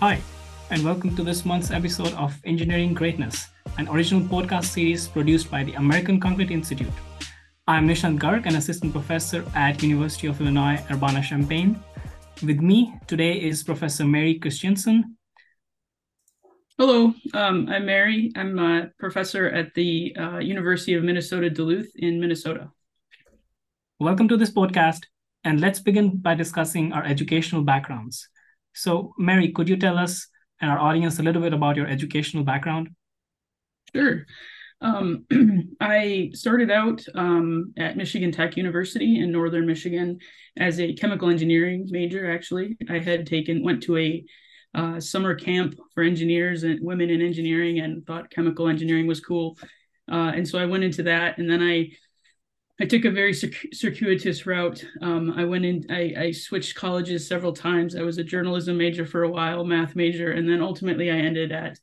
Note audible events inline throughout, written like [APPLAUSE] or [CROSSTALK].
Hi, and welcome to this month's episode of Engineering Greatness, an original podcast series produced by the American Concrete Institute. I'm Nishant Garg, an assistant professor at University of Illinois Urbana-Champaign. With me today is Professor Mary Christiansen. Hello, um, I'm Mary. I'm a professor at the uh, University of Minnesota Duluth in Minnesota. Welcome to this podcast, and let's begin by discussing our educational backgrounds. So, Mary, could you tell us and our audience a little bit about your educational background? Sure. Um, [CLEARS THROAT] I started out um, at Michigan Tech University in Northern Michigan as a chemical engineering major. Actually, I had taken went to a uh, summer camp for engineers and women in engineering, and thought chemical engineering was cool. Uh, and so I went into that, and then I I took a very circuitous route. Um, I went in, I, I, switched colleges several times. I was a journalism major for a while, math major, and then ultimately I ended at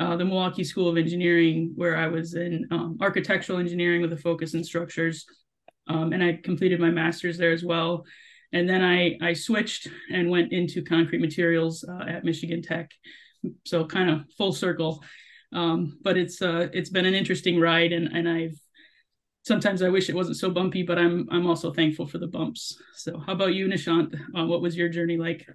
uh, the Milwaukee School of Engineering, where I was in um, architectural engineering with a focus in structures. Um, and I completed my master's there as well. And then I, I switched and went into concrete materials uh, at Michigan Tech. So kind of full circle. Um, but it's uh, it's been an interesting ride, and, and I've sometimes I wish it wasn't so bumpy, but I'm I'm also thankful for the bumps. So how about you, Nishant? Uh, what was your journey like?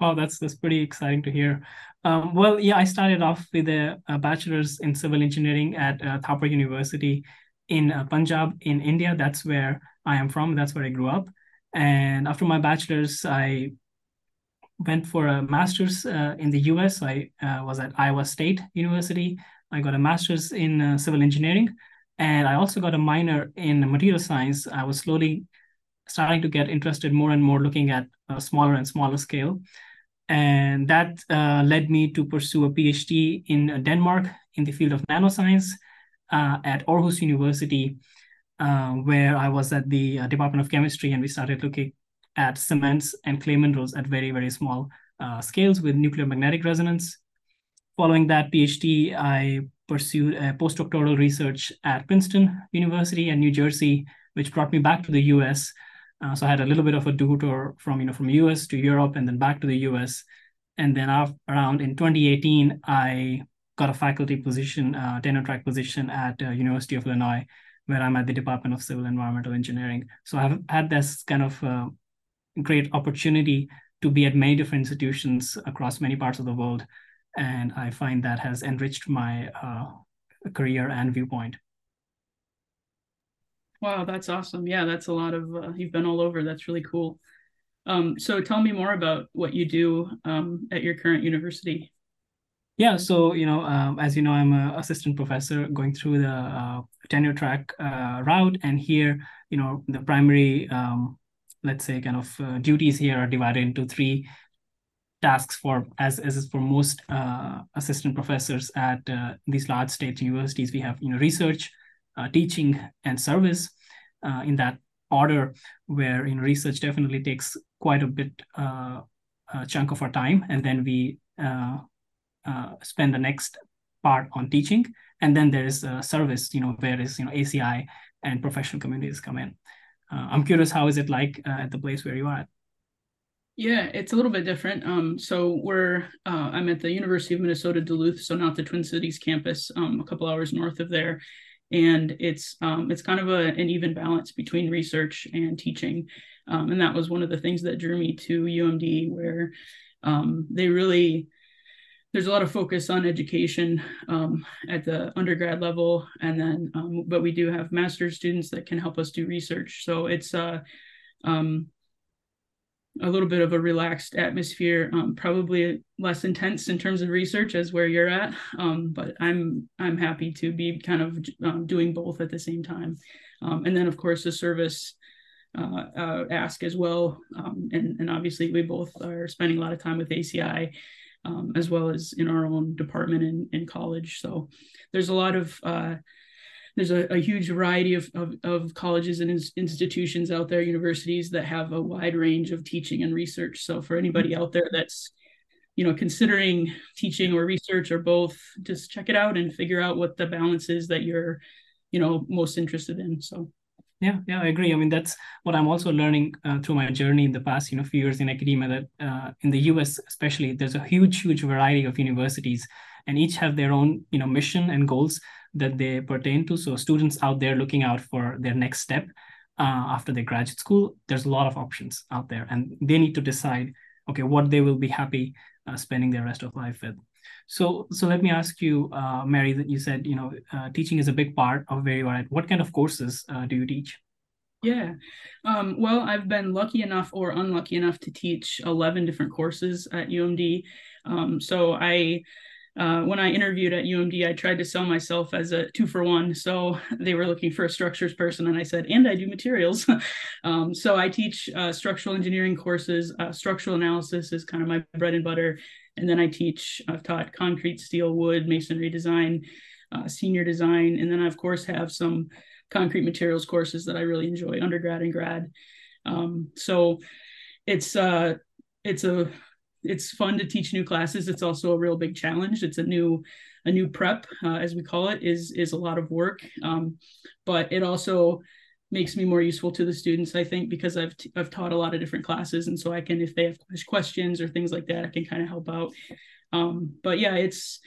Oh, that's that's pretty exciting to hear. Um, well, yeah, I started off with a, a bachelor's in civil engineering at uh, Thapar University in uh, Punjab in India. That's where I am from. That's where I grew up. And after my bachelor's, I went for a master's uh, in the US. I uh, was at Iowa State University. I got a master's in uh, civil engineering and I also got a minor in material science. I was slowly starting to get interested more and more looking at a smaller and smaller scale. And that uh, led me to pursue a PhD in Denmark in the field of nanoscience uh, at Aarhus University, uh, where I was at the uh, Department of Chemistry, and we started looking at cements and clay minerals at very, very small uh, scales with nuclear magnetic resonance. Following that PhD, I pursued a postdoctoral research at Princeton University in New Jersey, which brought me back to the US. Uh, so I had a little bit of a detour from you know from US to Europe and then back to the US. And then around in 2018, I got a faculty position, uh, tenure track position at uh, University of Illinois, where I'm at the Department of Civil Environmental Engineering. So I've had this kind of uh, great opportunity to be at many different institutions across many parts of the world and I find that has enriched my uh, career and viewpoint. Wow, that's awesome. Yeah, that's a lot of, uh, you've been all over. That's really cool. Um, so tell me more about what you do um, at your current university. Yeah, so you know, um, as you know, I'm an assistant professor going through the uh, tenure track uh, route, and here, you know, the primary, um, let's say, kind of uh, duties here are divided into three tasks for as, as is for most uh, assistant professors at uh, these large state universities. We have you know research uh, teaching and service uh, in that order where know research definitely takes quite a bit uh, a chunk of our time. And then we uh, spend the next part on teaching. And then there is service you know where is you know aci and professional communities come in. I'm curious how is it like at the place where you are at yeah, it's a little bit different. Um, so we're uh, I'm at the University of Minnesota Duluth, so not the Twin Cities campus, um, a couple hours north of there, and it's um, it's kind of a, an even balance between research and teaching, um, and that was one of the things that drew me to UMD, where um, they really there's a lot of focus on education um, at the undergrad level, and then but we do have master's students that can help us do research. So it's uh, um, a little bit of a relaxed atmosphere, um, probably less intense in terms of research as where you're at. Um, but I'm I'm happy to be kind of um, doing both at the same time, um, and then of course the service uh, uh, ask as well, um, and and obviously we both are spending a lot of time with ACI. Um, as well as in our own department in, in college. So there's a lot of uh, there's a, a huge variety of, of, of colleges and institutions out there, universities that have a wide range of teaching and research. So for anybody out there that's you know considering teaching or research or both, just check it out and figure out what the balance is that you're you know most interested in. So Yeah, yeah, I agree. I mean, that's what I'm also learning uh, through my journey in the past, you know, few years in academia. That uh, in the U.S. especially, there's a huge, huge variety of universities, and each have their own, you know, mission and goals that they pertain to. So students out there looking out for their next step uh, after their graduate school, there's a lot of options out there, and they need to decide, okay, what they will be happy uh, spending their rest of life with. So, so let me ask you, uh, Mary, that you said, you know, uh, teaching is a big part of where you are at. What kind of courses uh, do you teach? Yeah. Um, well, I've been lucky enough or unlucky enough to teach 11 different courses at UMD. Um, so I, uh, when I interviewed at UMD, I tried to sell myself as a two for one. So they were looking for a structures person, and I said, and I do materials. [LAUGHS] um, so I teach uh, structural engineering courses. Uh, structural analysis is kind of my bread and butter. And then I teach, I've taught concrete, steel, wood, masonry design, uh, senior design. And then I, of course, have some concrete materials courses that I really enjoy, undergrad and grad. Um, so it's uh, it's a it's fun to teach new classes. It's also a real big challenge. It's a new a new prep, uh, as we call it, is is a lot of work. Um, but it also makes me more useful to the students i think because i've t- i've taught a lot of different classes and so i can if they have questions or things like that i can kind of help out um, but yeah it's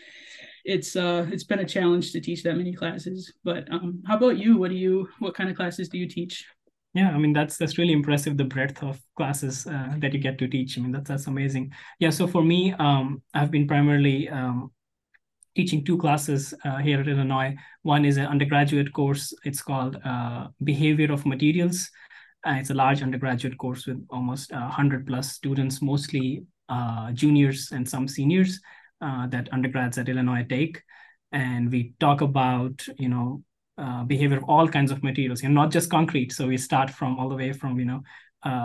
it's uh it's been a challenge to teach that many classes but um how about you what do you what kind of classes do you teach yeah i mean that's that's really impressive the breadth of classes uh, that you get to teach i mean that's that's amazing yeah so for me um i've been primarily um teaching two classes uh, here at Illinois. One is an undergraduate course. It's called uh, Behavior of Materials. Uh, it's a large undergraduate course with almost 100 plus students, mostly uh, juniors and some seniors uh, that undergrads at Illinois take. And we talk about, you know, uh, behavior of all kinds of materials, and not just concrete. So we start from all the way from, you know,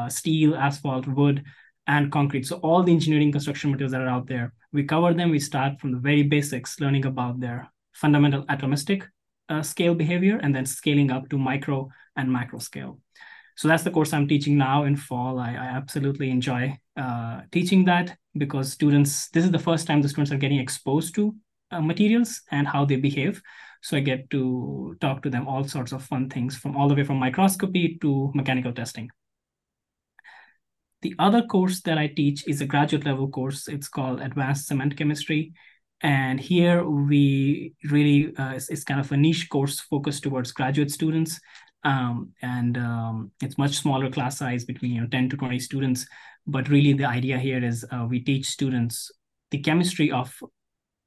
steel, asphalt, wood, and concrete. So all the engineering construction materials that are out there, we cover them. We start from the very basics, learning about their fundamental atomistic uh, scale behavior, and then scaling up to micro and macro scale. So that's the course I'm teaching now in fall. I, I absolutely enjoy uh, teaching that because students, this is the first time the students are getting exposed to uh, materials and how they behave. So I get to talk to them all sorts of fun things from all the way from microscopy to mechanical testing. The other course that I teach is a graduate level course. It's called Advanced Cement Chemistry. And here we really, uh, it's, it's, kind of a niche course focused towards graduate students. Um, and um, it's much smaller class size between you know 10 to 20 students. But really the idea here is uh, we teach students the chemistry of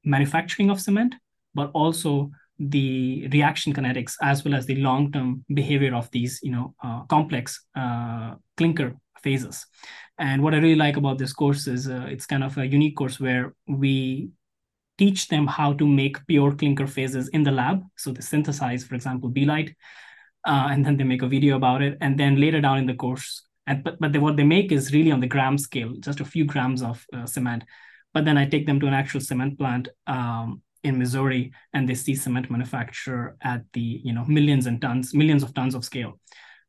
manufacturing of cement, but also the reaction kinetics as well as the long-term behavior of these you know uh, complex uh, clinker phases. And what I really like about this course is uh, it's kind of a unique course where we teach them how to make pure clinker phases in the lab. So they synthesize, for example, belite, uh, and then they make a video about it. And then later down in the course, and, but, but they, what they make is really on the gram scale, just a few grams of uh, cement. But then I take them to an actual cement plant um, in Missouri, and they see cement manufacture at the you know millions and tons, millions of tons of scale.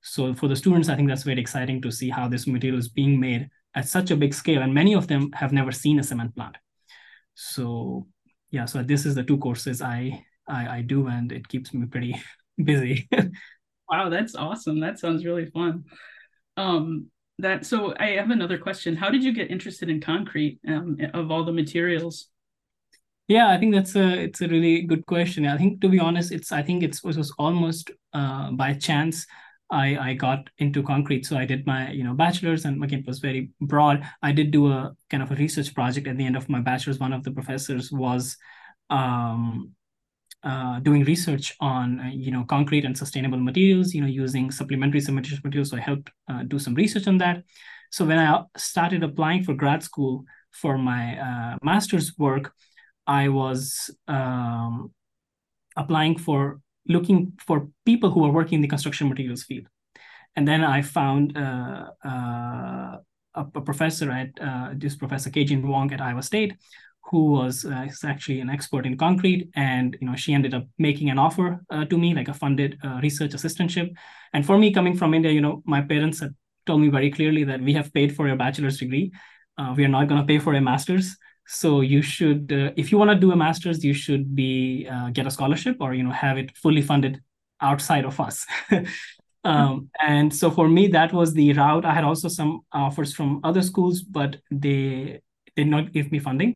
So for the students, I think that's very exciting to see how this material is being made at such a big scale. And many of them have never seen a cement plant. So yeah, so this is the two courses I I, I do, and it keeps me pretty [LAUGHS] busy. wow, that's awesome. That sounds really fun. Um, that so I have another question. How did you get interested in concrete um, of all the materials? Yeah, I think that's a it's a really good question. I think to be honest, it's I think it's it was almost uh, by chance. I, I got into concrete. So I did my, you know, bachelor's and again, it was very broad. I did do a kind of a research project at the end of my bachelor's. One of the professors was um, uh, doing research on, uh, you know, concrete and sustainable materials, you know, using supplementary cementitious materials. So I helped uh, do some research on that. So when I started applying for grad school for my uh, master's work, I was um, applying for looking for people who are working in the construction materials field. And then I found uh, uh, a, a, professor at uh, this professor Kejin Wang at Iowa State, who was uh, actually an expert in concrete, and you know she ended up making an offer uh, to me, like a funded uh, research assistantship. And for me, coming from India, you know, my parents had told me very clearly that we have paid for your bachelor's degree, we are not going to pay for a master's so you should uh, if you want to do a master's you should be uh, get a scholarship or you know have it fully funded outside of us [LAUGHS] Um, and so for me, that was the route. I had also some offers from other schools, but they did not give me funding.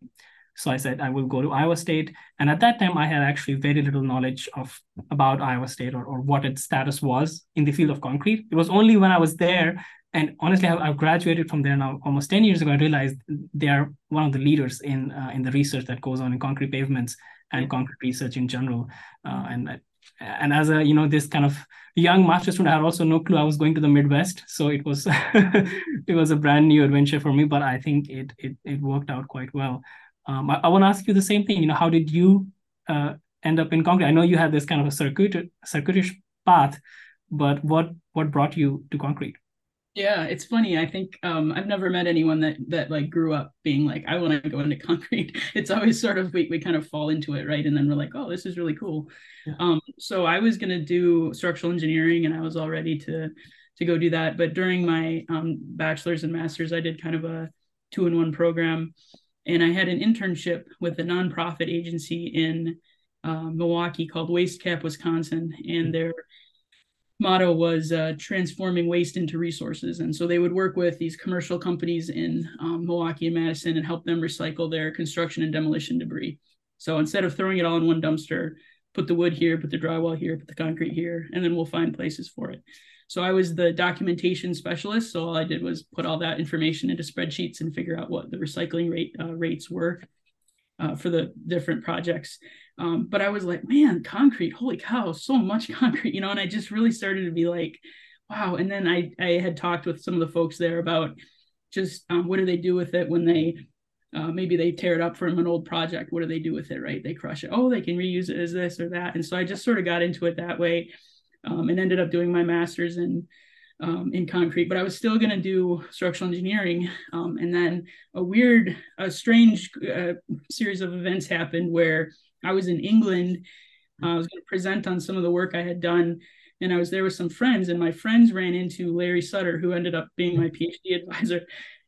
So I said I will go to Iowa State. And at that time, I had actually very little knowledge of about Iowa State or, or what its status was in the field of concrete. It was only when I was there, and honestly, I, have graduated from there now almost 10 years ago. I realized they are one of the leaders in uh, in the research that goes on in concrete pavements and concrete research in general. Uh, and and as a you know this kind of young master student, I had also no clue I was going to the Midwest. So it was [LAUGHS] it was a brand new adventure for me, but I think it it it worked out quite well. Um, I, I want to ask you the same thing. You know, how did you uh, end up in concrete? I know you had this kind of a circuit circuitous path, but what what brought you to concrete? Yeah, it's funny. I think um, I've never met anyone that that like grew up being like, I want to go into [LAUGHS] concrete. It's always sort of we we kind of fall into it, right? And then we're like, oh, this is really cool. Yeah. Um, so I was gonna do structural engineering, and I was all ready to to go do that. But during my um, bachelor's and master's, I did kind of a two in one program and I had an internship with a nonprofit agency in uh, Milwaukee called WasteCap Wisconsin, and their motto was uh, transforming waste into resources. And so they would work with these commercial companies in um, Milwaukee and Madison and help them recycle their construction and demolition debris. So instead of throwing it all in one dumpster, put the wood here, put the drywall here, put the concrete here, and then we'll find places for it. So I was the documentation specialist. So all I did was put all that information into spreadsheets and figure out what the recycling rate uh, rates were uh, for the different projects. Um, but I was like, man, concrete, holy cow, so much [LAUGHS] concrete, you know. And I just really started to be like, wow. And then I I had talked with some of the folks there about just um, what do they do with it when they uh, maybe they tear it up from an old project. What do they do with it? Right? They crush it. Oh, they can reuse it as this or that. And so I just sort of got into it that way um, and ended up doing my master's in um, in concrete, but I was still going to do structural engineering. Um, and then a weird, a strange uh, series of events happened where I was in England. Uh, I was going to present on some of the work I had done, and I was there with some friends. And my friends ran into Larry Sutter, who ended up being my PhD advisor.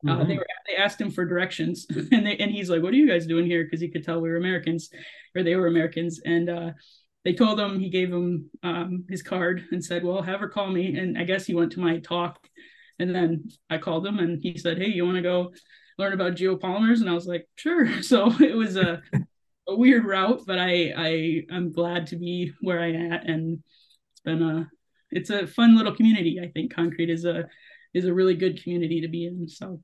Uh, mm-hmm. They were they asked him for directions, [LAUGHS] and they and he's like, "What are you guys doing here?" Because he could tell we were Americans, or they were Americans, and uh, they told him he gave him um, his card and said, "Well, have her call me." And I guess he went to my talk, and then I called him and he said, "Hey, you want to go learn about geopolymers?" And I was like, "Sure." [LAUGHS] So it was a a weird route, but I I I'm glad to be where I am, and it's been a it's a fun little community. I think concrete is a is a really good community to be in. So,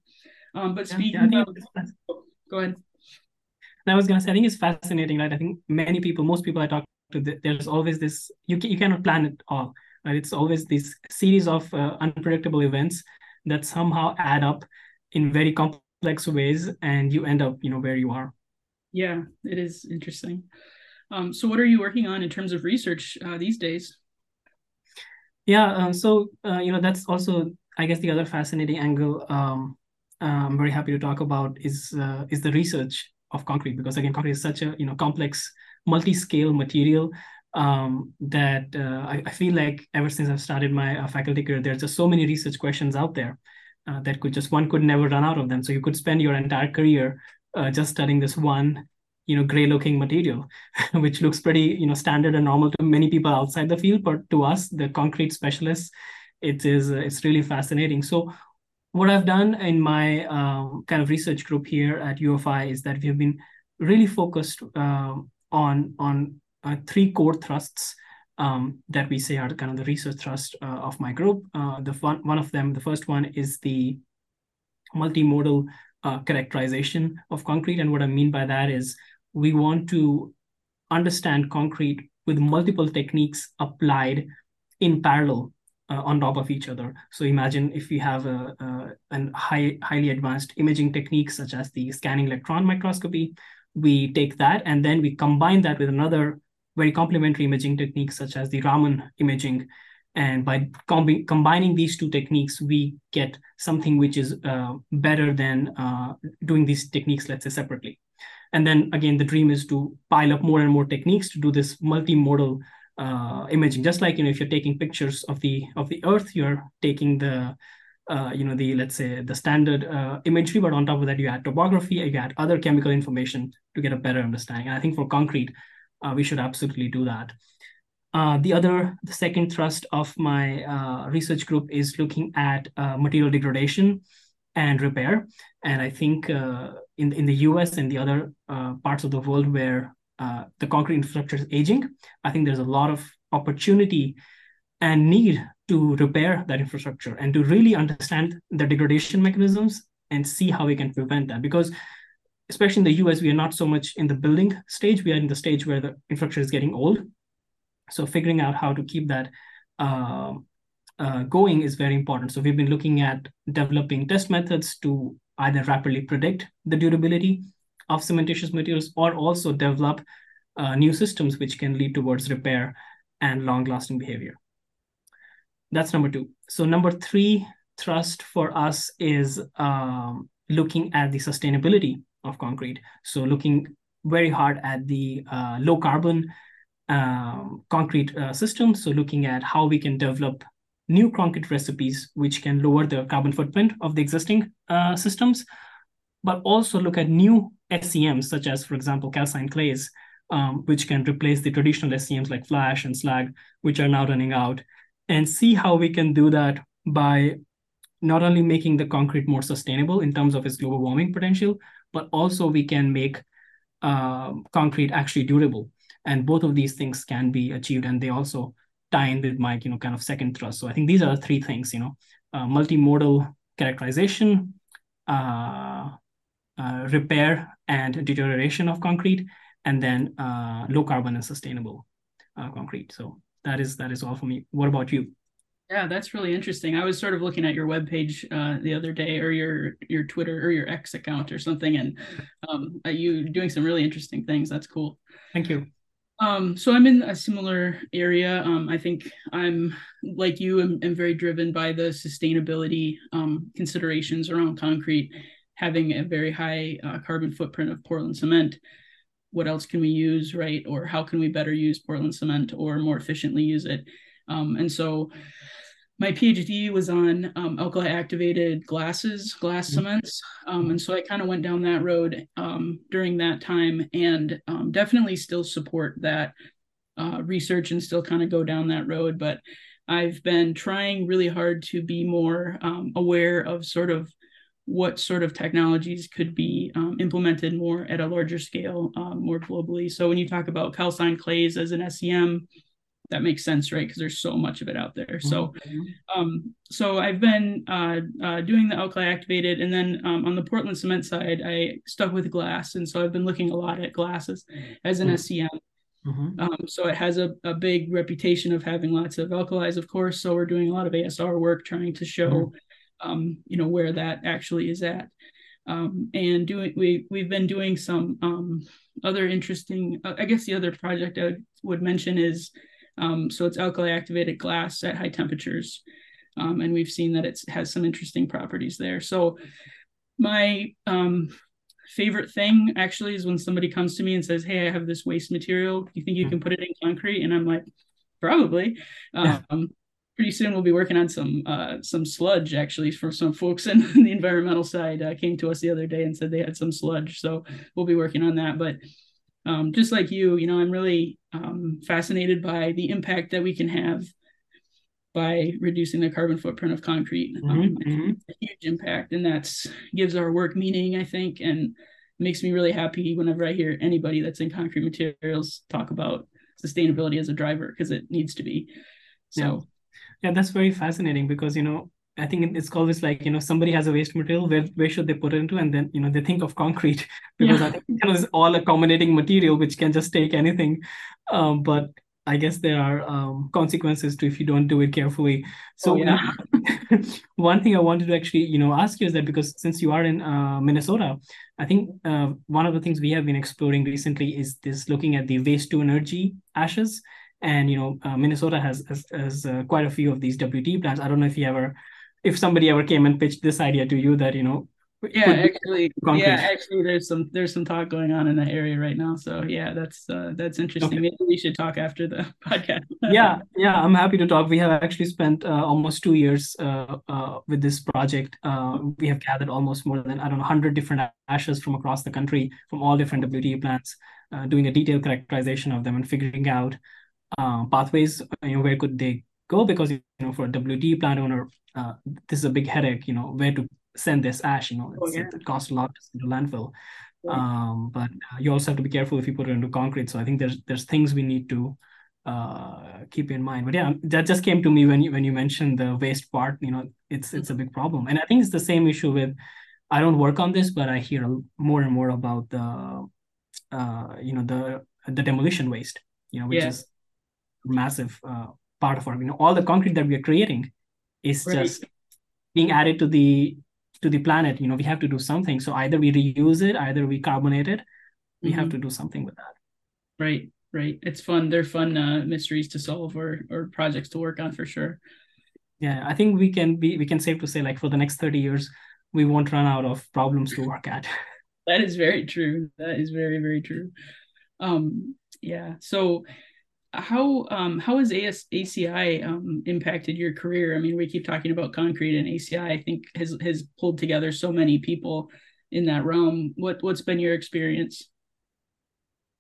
um, but speaking yeah, of, go ahead. I was gonna say, I think it's fascinating, right? I think many people, most people I talk to, there's always this you, you cannot plan it all right it's always this series of uh, unpredictable events that somehow add up in very complex ways and you end up you know where you are yeah it is interesting um, so what are you working on in terms of research uh, these days yeah um, so uh, you know that's also i guess the other fascinating angle um, uh, i'm very happy to talk about is uh, is the research of concrete because again concrete is such a you know complex multi-scale material um, that uh, I, I, feel like ever since I've started my uh, faculty career, there's just so many research questions out there uh, that could just one could never run out of them. So you could spend your entire career uh, just studying this one, you know, gray-looking material, [LAUGHS] which looks pretty, you know, standard and normal to many people outside the field, but to us, the concrete specialists, it is uh, it's really fascinating. So what I've done in my um, kind of research group here at U of I is that we have been really focused um, on on uh, three core thrusts um, that we say are kind of the research thrust uh, of my group. Uh, the one one of them, the first one is the multimodal uh, characterization of concrete, and what I mean by that is we want to understand concrete with multiple techniques applied in parallel uh, on top of each other. So imagine if we have a, a an high, highly advanced imaging techniques such as the scanning electron microscopy, we take that and then we combine that with another very complementary imaging technique such as the Raman imaging. And by combi- combining these two techniques, we get something which is uh, better than uh, doing these techniques, let's say, separately. And then again, the dream is to pile up more and more techniques to do this multimodal uh, imaging. Just like you know, if you're taking pictures of the of the Earth, you're taking the uh, you know the let's say the standard uh, imagery but on top of that you add topography you add other chemical information to get a better understanding and i think for concrete uh, we should absolutely do that Uh, the other, the second thrust of my uh, research group is looking at uh, material degradation and repair. And I think uh, in, in the US and the other uh, parts of the world where the concrete infrastructure is aging, I think there's a lot of opportunity and need to repair that infrastructure and to really understand the degradation mechanisms and see how we can prevent that. Because especially in the US, we are not so much in the building stage, we are in the stage where the infrastructure is getting old so figuring out how to keep that uh, uh, going is very important. So we've been looking at developing test methods to either rapidly predict the durability of cementitious materials or also develop uh, new systems which can lead towards repair and long-lasting behavior. That's number two. So number three thrust for us is um, looking at the sustainability of concrete. So looking very hard at the uh, low carbon um, concrete uh, systems. So looking at how we can develop new concrete recipes which can lower the carbon footprint of the existing uh, systems, but also look at new SCMs, such as, for example, calcined clays, um, which can replace the traditional SCMs like fly ash and slag, which are now running out, and see how we can do that by not only making the concrete more sustainable in terms of its global warming potential, but also we can make uh, concrete actually durable and both of these things can be achieved and they also tie in with my you know kind of second thrust so i think these are three things you know uh, multimodal characterization uh, uh, repair and deterioration of concrete and then uh, low carbon and sustainable uh, concrete so that is that is all for me what about you yeah, that's really interesting. I was sort of looking at your webpage uh, the other day, or your your Twitter or your X account or something, and um, you doing some really interesting things. That's cool. Thank you. Um, so I'm in a similar area. Um, I think I'm like you, am, am very driven by the sustainability um, considerations around concrete, having a very high uh, carbon footprint of Portland cement. What else can we use, right? Or how can we better use Portland cement or more efficiently use it? Um, and so my PhD was on um, alkali activated glasses, glass mm-hmm. cements. Um, and so I kind of went down that road um, during that time and um, definitely still support that uh, research and still kind of go down that road. But I've been trying really hard to be more um, aware of sort of what sort of technologies could be um, implemented more at a larger scale, more globally. So when you talk about calcined clays as an SCM, that makes sense, right? Because there's so much of it out there. So, mm-hmm. um, so I've been uh, uh, doing the alkali activated, and then um, on the Portland cement side, I stuck with glass, and so I've been looking a lot at glasses as an mm-hmm. SCM. Mm-hmm. Um, so it has a, a big reputation of having lots of alkalis, of course. So we're doing a lot of ASR work trying to show, mm-hmm. um, you know, where that actually is at. Um, and doing we we've been doing some um, other interesting. Uh, I guess the other project I would mention is um, so it's alkali activated glass at high temperatures. Um, and we've seen that it has some interesting properties there. So my um, favorite thing actually is when somebody comes to me and says, Hey, I have this waste material. Do you think you can put it in concrete? And I'm like, probably. Um, pretty soon we'll be working on some uh, some sludge actually for some folks [LAUGHS] in the environmental side uh, came to us the other day and said they had some sludge so we'll be working on that but um, just like you, you know, I'm really um, fascinated by the impact that we can have by reducing the carbon footprint of concrete. Mm-hmm, um, mm-hmm. a huge impact, and that's gives our work meaning, I think, and makes me really happy whenever I hear anybody that's in concrete materials talk about sustainability as a driver because it needs to be. So, yeah. yeah, that's very fascinating because you know I think it's always like you know somebody has a waste material where where should they put it into and then you know they think of concrete [LAUGHS] because yeah. I think you know it's all accommodating material which can just take anything, um, but I guess there are um, consequences to if you don't do it carefully. So oh, yeah. [LAUGHS] one thing I wanted to actually you know ask you is that because since you are in uh, Minnesota, I think uh, one of the things we have been exploring recently is this looking at the waste to energy ashes and you know uh, minnesota has has, has uh, quite a few of these wt plants i don't know if you ever if somebody ever came and pitched this idea to you that you know yeah actually yeah actually there's some there's some talk going on in that area right now so yeah that's uh, that's interesting okay. maybe we should talk after the [LAUGHS] podcast yeah yeah i'm happy to talk we have actually spent uh, almost two years uh, uh with this project uh, we have gathered almost more than i don't know 100 different ashes from across the country from all different wte plants uh, doing a detailed characterization of them and figuring out uh, pathways. You know, where could they go? Because you know, for a WD plant owner, uh, this is a big headache. You know, where to send this ash. You know, oh, yeah. it costs a lot to send to landfill. Um, but uh, you also have to be careful if you put it into concrete. So I think there's there's things we need to uh, keep in mind. But yeah, that just came to me when you when you mentioned the waste part. You know, it's it's a big problem, and I think it's the same issue with. I don't work on this, but I hear more and more about the, uh, you know, the the demolition waste. You know, which yeah. is massive uh, part of our. You know, all the concrete that we are creating is right. just being added to the to the planet you know we have to do something. So either we reuse it either we carbonate it we mm-hmm. have to do something with that. Right right. It's fun. They're fun uh, mysteries to solve or or projects to work on for sure. Yeah i think we can be we can safe to say like for the next 30 years we won't run out of problems to work at. [LAUGHS] That is very true. That is very very true. Um yeah. So how um how has AS, ACI um impacted your career? I mean, we keep talking about concrete and ACI. I think has has pulled together so many people in that realm. What what's been your experience?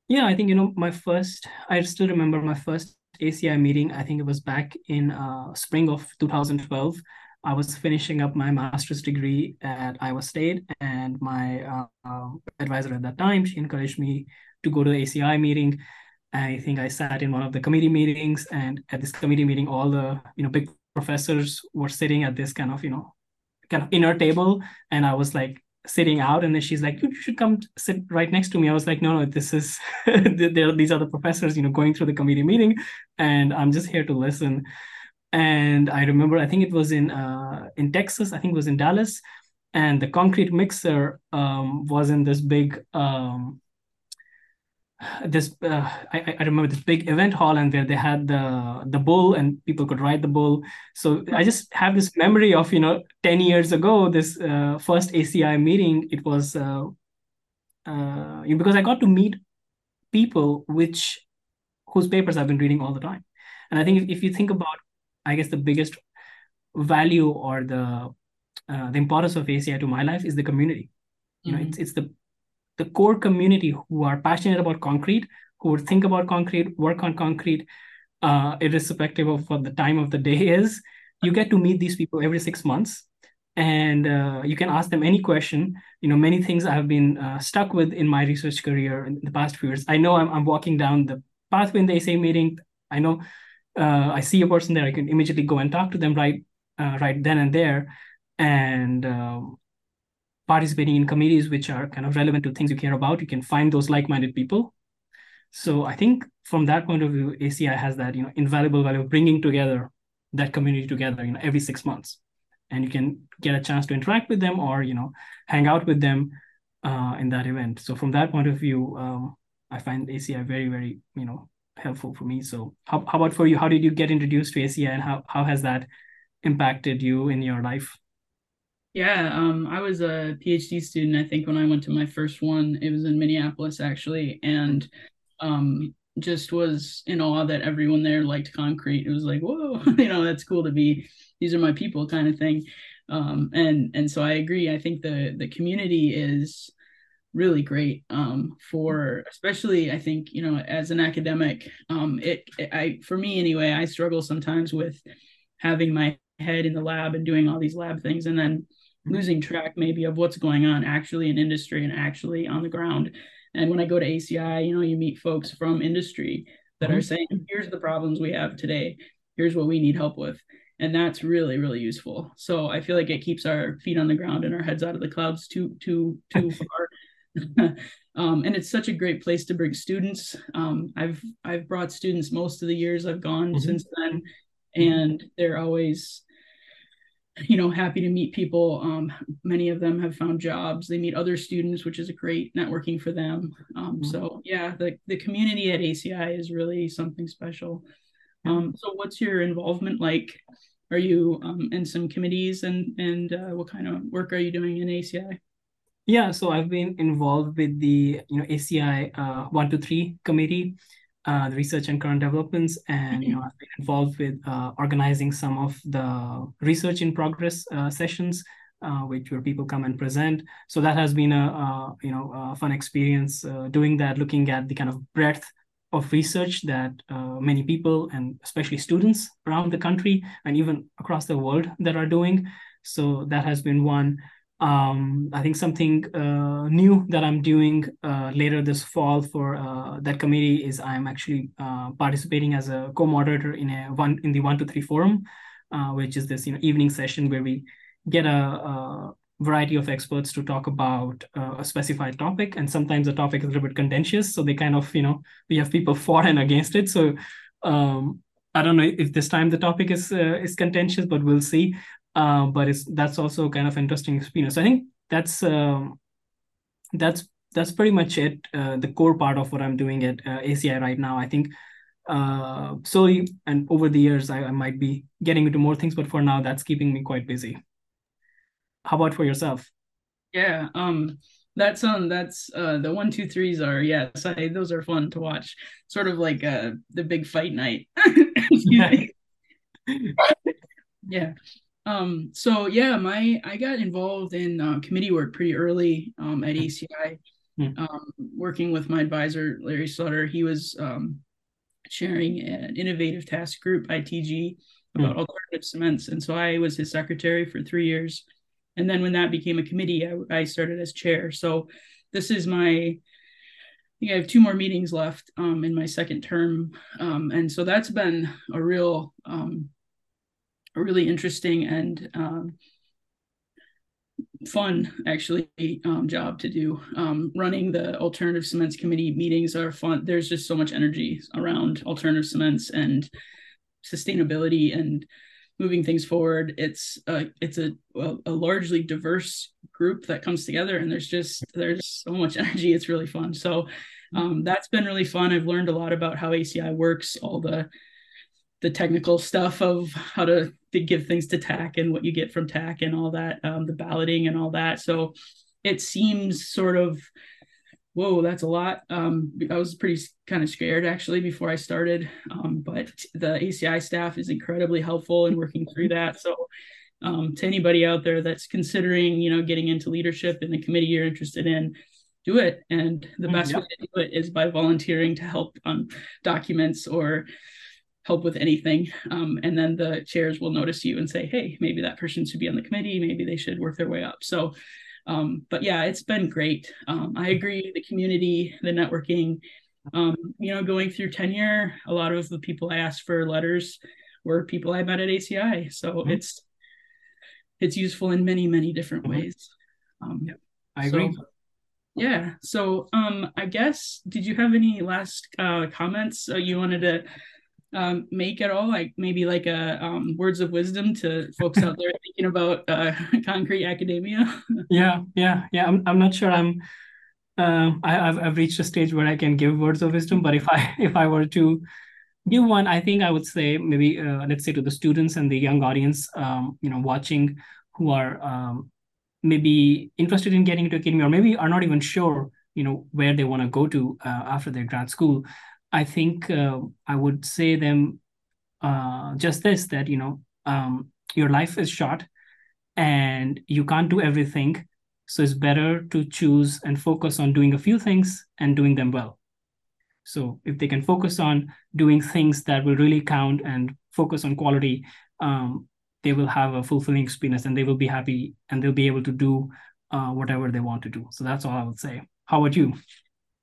Yeah, I think you know my first. I still remember my first ACI meeting. I think it was back in uh, spring of 2012. I was finishing up my master's degree at Iowa State, and my uh, advisor at that time she encouraged me to go to the ACI meeting I think I sat in one of the committee meetings, and at this committee meeting, all the you know big professors were sitting at this kind of you know kind of inner table, and I was like sitting out, and then she's like, "You should come sit right next to me." I was like, "No, no, this is. [LAUGHS] These are the professors, you know, going through the committee meeting, and I'm just here to listen." And I remember, I think it was in uh, in Texas. I think it was in Dallas, and the concrete mixer um, was in this big um, this uh, I, I remember this big event hall and where they had the the bull and people could ride the bull. So i just have this memory of you know 10 years ago this uh, first aci meeting. It was uh, uh, because i got to meet people which whose papers i've been reading all the time. And i think if, if you think about i guess the biggest value or the uh, the importance of aci to my life is the community. You mm-hmm. know it's, it's the the core community who are passionate about concrete, who would think about concrete, work on concrete, uh, irrespective of what the time of the day is. You get to meet these people every six months, and uh, you can ask them any question. You know, many things I have been uh, stuck with in my research career in the past few years. I know I'm, I'm walking down the pathway in the ACI meeting. I know uh, I see a person there. I can immediately go and talk to them right, uh, right then and there, and um, participating in committees which are kind of relevant to things you care about, you can find those like-minded people. So I think from that point of view, ACI has that you know invaluable value of bringing together that community together, you know, every six months, and you can get a chance to interact with them or you know hang out with them uh, in that event. So from that point of view, um, I find ACI very very you know helpful for me. So how, how about for you? How did you get introduced to ACI, and how how has that impacted you in your life? Yeah, um, I was a PhD student. I think when I went to my first one, it was in Minneapolis actually, and um, just was in awe that everyone there liked concrete. It was like, whoa, [LAUGHS] you know, that's cool to be. These are my people, kind of thing. Um, and and so I agree. I think the the community is really great um, for especially I think you know as an academic. Um, it, it I for me anyway, I struggle sometimes with having my head in the lab and doing all these lab things, and then losing track maybe of what's going on actually in industry and actually on the ground. And when I go to ACI, you know, you meet folks from industry that mm-hmm. are saying, here's the problems we have today. Here's what we need help with. And that's really, really useful. So I feel like it keeps our feet on the ground and our heads out of the clouds too, too, too [LAUGHS] far. [LAUGHS] um, and it's such a great place to bring students. Um, I've I've brought students most of the years I've gone mm-hmm. since then, and they're always you know happy to meet people. Um, many of them have found jobs. They meet other students which is a great networking for them. Um, mm-hmm. so yeah the, the community at aci is really something special. Um, so what's your involvement like? Are you um, in some committees and and uh, what kind of work are you doing in aci yeah so i've been involved with the you know aci uh, 123 committee uh, the research and current developments, and you know I've been involved with uh, organizing some of the research in progress uh, sessions, uh, which where people come and present. So that has been a, a you know a fun experience uh, doing that, looking at the kind of breadth of research that uh, many people and especially students around the country and even across the world that are doing. So that has been one. Um, I think something uh, new that I'm doing uh, later this fall for uh, that committee is I'm actually uh, participating as a co-moderator in a one in the one to three forum, uh, which is this you know evening session where we get a, a variety of experts to talk about uh, a specified topic. And sometimes the topic is a little bit contentious so they kind of you know we have people [LAUGHS] for and against it. So um, i don't know if this time the topic is uh, is contentious but we'll see uh, but it's that's also kind of interesting experience i think that's um, that's that's pretty much it uh, the core part of what i'm doing at uh, aci right now i think uh, slowly and over the years I, I might be getting into more things but for now that's keeping me quite busy how about for yourself? Yeah, um, that's um, that's uh, the one, two, threes are yes, I, those are fun to watch. Sort of like uh, the big fight night. [LAUGHS] [LAUGHS] yeah. Um, so yeah, my I got involved in uh, committee work pretty early um, at ACI, mm. um, working with my advisor Larry Sutter. He was um, sharing an innovative task group ITG about mm. alternative cements, and so I was his secretary for three years and then when that became a committee I, I started as chair so this is my I think I have two more meetings left um, in my second term, um, and so that's been a real, um, really interesting and um, fun actually um, job to do. Um, running the alternative cements committee meetings are fun. There's just so much energy around alternative cements and sustainability and moving things forward. It's uh, it's a a largely diverse group that comes together, and there's just there's so much [LAUGHS] energy. It's really fun. So um, that's been really fun. I've learned a lot about how ACI works, all the the technical stuff of how to, to give things to TAC and what you get from TAC and all that, um, the balloting and all that. So it seems sort of whoa, that's a lot. Um, I was pretty kind of scared actually before I started, um, but the ACI staff is incredibly helpful in working through that. So, um, to anybody out there that's considering, you know, getting into leadership in the committee you're interested in, do it. And the mm, best yep. way to do it is by volunteering to help on documents or help with anything. Um, and then the chairs will notice you and say, hey, maybe that person should be on the committee. Maybe they should work their way up. So um, but yeah, it's been great. Um, I agree. The community, the networking, um, you know, going through tenure, a lot of the people I asked for letters were people I met at ACI. So mm-hmm. it's it's useful in many many different mm-hmm. ways. Um, yeah, I agree. So, yeah. So um, I guess did you have any last uh, comments uh, you wanted to um, make at all? Like maybe like a um, words of wisdom to folks out there [LAUGHS] thinking about uh, [LAUGHS] concrete academia? [LAUGHS] yeah, yeah, yeah. I'm I'm not sure. I'm uh, I, have I've reached a stage where I can give words of wisdom. But if I if I were to give one, I think I would say maybe uh, let's say to the students and the young audience, um, you know, watching who are um, maybe interested in getting into academia or maybe are not even sure, you know, where they want to go to uh, after their grad school. I think uh, I would say them uh, just this that you know um, your life is short and you can't do everything. So it's better to choose and focus on doing a few things and doing them well. So if they can focus on doing things that will really count and focus on quality, um, they will have a fulfilling experience and they will be happy and they'll be able to do uh, whatever they want to do. So that's all I would say. How about you?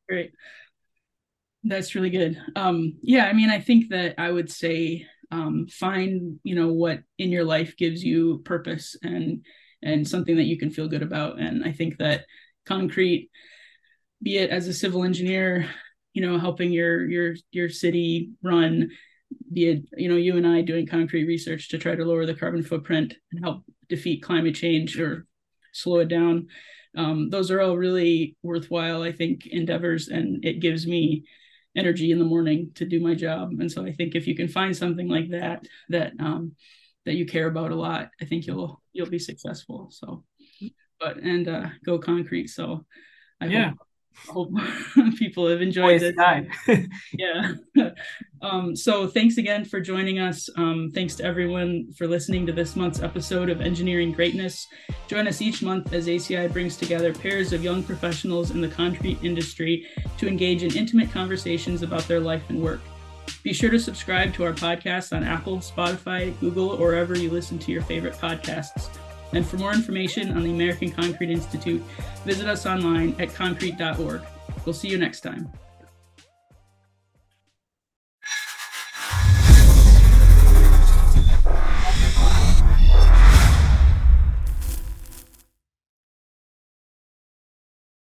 Great. That's really good. Um, yeah, I mean, I think that I would say um, find you know what in your life gives you purpose and and something that you can feel good about. And I think that concrete, be it as a civil engineer, you know, helping your your your city run, be it you know you and I doing concrete research to try to lower the carbon footprint and help defeat climate change or slow it down. Um, those are all really worthwhile, I think, endeavors, and it gives me energy in the morning to do my job. And so I think if you can find something like that that um, that you care about a lot, I think you'll you'll be successful. So, but and uh, go concrete. So, I yeah. hope [LAUGHS] people have enjoyed it. [LAUGHS] yeah. [LAUGHS] Um, so thanks again for joining us. Um, thanks to everyone for listening to this month's episode of Engineering Greatness. Join us each month as ACI brings together pairs of young professionals in the concrete industry to engage in intimate conversations about their life and work. Be sure to subscribe to our podcast on Apple, Spotify, Google, or wherever you listen to your favorite podcasts. And for more information on the American Concrete Institute, visit us online at concrete.org. We'll see you next time.